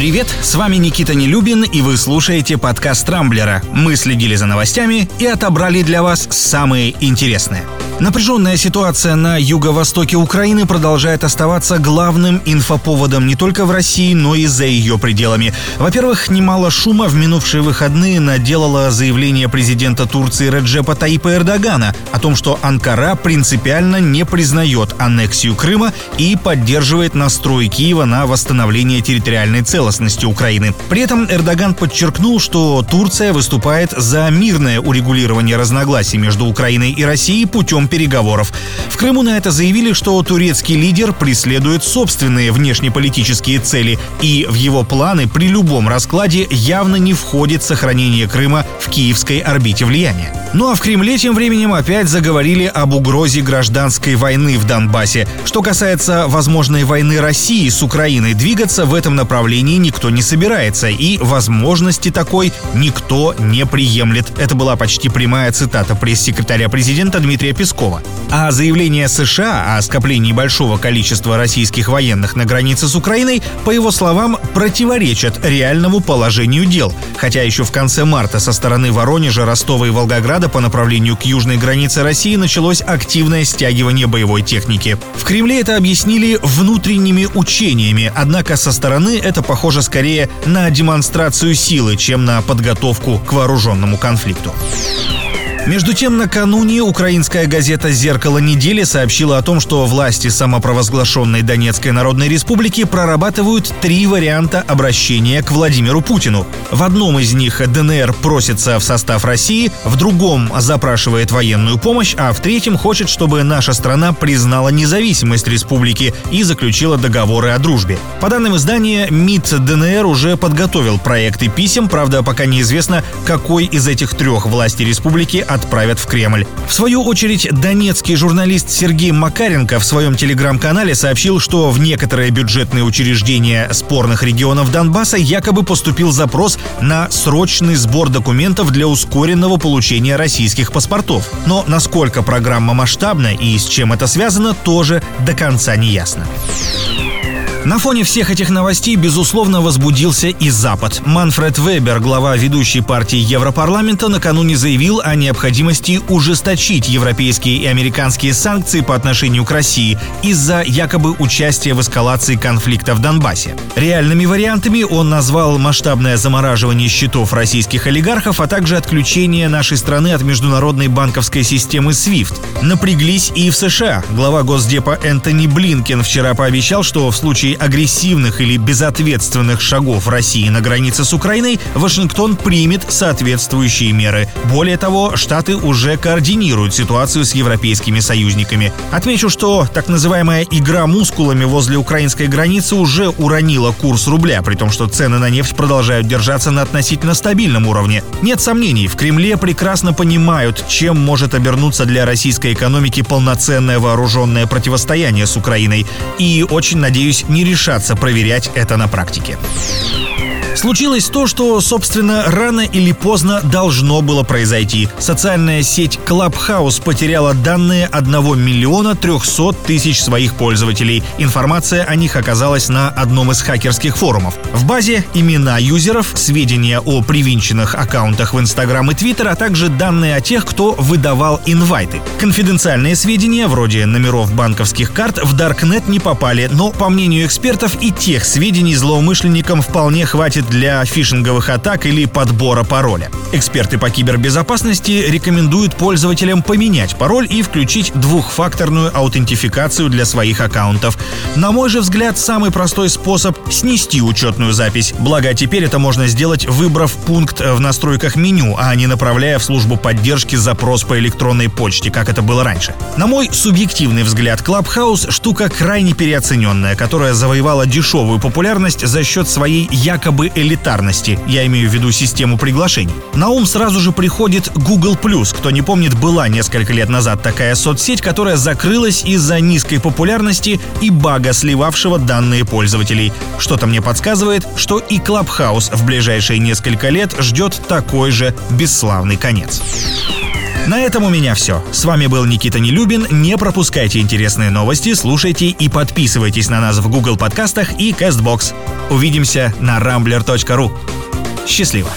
Привет, с вами Никита Нелюбин, и вы слушаете подкаст Трамблера. Мы следили за новостями и отобрали для вас самые интересные. Напряженная ситуация на юго-востоке Украины продолжает оставаться главным инфоповодом не только в России, но и за ее пределами. Во-первых, немало шума в минувшие выходные наделало заявление президента Турции Реджепа Таипа Эрдогана о том, что Анкара принципиально не признает аннексию Крыма и поддерживает настрой Киева на восстановление территориальной целостности Украины. При этом Эрдоган подчеркнул, что Турция выступает за мирное урегулирование разногласий между Украиной и Россией путем переговоров. В Крыму на это заявили, что турецкий лидер преследует собственные внешнеполитические цели, и в его планы при любом раскладе явно не входит сохранение Крыма в киевской орбите влияния. Ну а в Кремле тем временем опять заговорили об угрозе гражданской войны в Донбассе. Что касается возможной войны России с Украиной, двигаться в этом направлении никто не собирается, и возможности такой никто не приемлет. Это была почти прямая цитата пресс-секретаря президента Дмитрия Пескова. А заявление США о скоплении большого количества российских военных на границе с Украиной, по его словам, противоречат реальному положению дел. Хотя еще в конце марта со стороны Воронежа, Ростова и Волгограда по направлению к южной границе России началось активное стягивание боевой техники. В Кремле это объяснили внутренними учениями, однако со стороны это похоже скорее на демонстрацию силы, чем на подготовку к вооруженному конфликту. Между тем, накануне украинская газета «Зеркало недели» сообщила о том, что власти самопровозглашенной Донецкой Народной Республики прорабатывают три варианта обращения к Владимиру Путину. В одном из них ДНР просится в состав России, в другом запрашивает военную помощь, а в третьем хочет, чтобы наша страна признала независимость республики и заключила договоры о дружбе. По данным издания, МИД ДНР уже подготовил проекты писем, правда, пока неизвестно, какой из этих трех власти республики отправят в Кремль. В свою очередь, донецкий журналист Сергей Макаренко в своем телеграм-канале сообщил, что в некоторые бюджетные учреждения спорных регионов Донбасса якобы поступил запрос на срочный сбор документов для ускоренного получения российских паспортов. Но насколько программа масштабна и с чем это связано, тоже до конца не ясно. На фоне всех этих новостей, безусловно, возбудился и Запад. Манфред Вебер, глава ведущей партии Европарламента, накануне заявил о необходимости ужесточить европейские и американские санкции по отношению к России из-за якобы участия в эскалации конфликта в Донбассе. Реальными вариантами он назвал масштабное замораживание счетов российских олигархов, а также отключение нашей страны от международной банковской системы SWIFT. Напряглись и в США. Глава Госдепа Энтони Блинкен вчера пообещал, что в случае случае агрессивных или безответственных шагов России на границе с Украиной Вашингтон примет соответствующие меры. Более того, Штаты уже координируют ситуацию с европейскими союзниками. Отмечу, что так называемая игра мускулами возле украинской границы уже уронила курс рубля, при том, что цены на нефть продолжают держаться на относительно стабильном уровне. Нет сомнений, в Кремле прекрасно понимают, чем может обернуться для российской экономики полноценное вооруженное противостояние с Украиной. И очень надеюсь, не не решатся проверять это на практике. Случилось то, что, собственно, рано или поздно должно было произойти. Социальная сеть Clubhouse потеряла данные 1 миллиона 300 тысяч своих пользователей. Информация о них оказалась на одном из хакерских форумов. В базе имена юзеров, сведения о привинченных аккаунтах в Instagram и Twitter, а также данные о тех, кто выдавал инвайты. Конфиденциальные сведения, вроде номеров банковских карт, в Darknet не попали, но, по мнению экспертов, и тех сведений злоумышленникам вполне хватит для фишинговых атак или подбора пароля. Эксперты по кибербезопасности рекомендуют пользователям поменять пароль и включить двухфакторную аутентификацию для своих аккаунтов. На мой же взгляд, самый простой способ — снести учетную запись. Благо, теперь это можно сделать, выбрав пункт в настройках меню, а не направляя в службу поддержки запрос по электронной почте, как это было раньше. На мой субъективный взгляд, Clubhouse — штука крайне переоцененная, которая завоевала дешевую популярность за счет своей якобы элитарности. Я имею в виду систему приглашений. На ум сразу же приходит Google+. Кто не помнит, была несколько лет назад такая соцсеть, которая закрылась из-за низкой популярности и бага, сливавшего данные пользователей. Что-то мне подсказывает, что и Clubhouse в ближайшие несколько лет ждет такой же бесславный конец. На этом у меня все. С вами был Никита Нелюбин. Не пропускайте интересные новости, слушайте и подписывайтесь на нас в Google подкастах и CastBox. Увидимся на rambler.ru. Счастливо!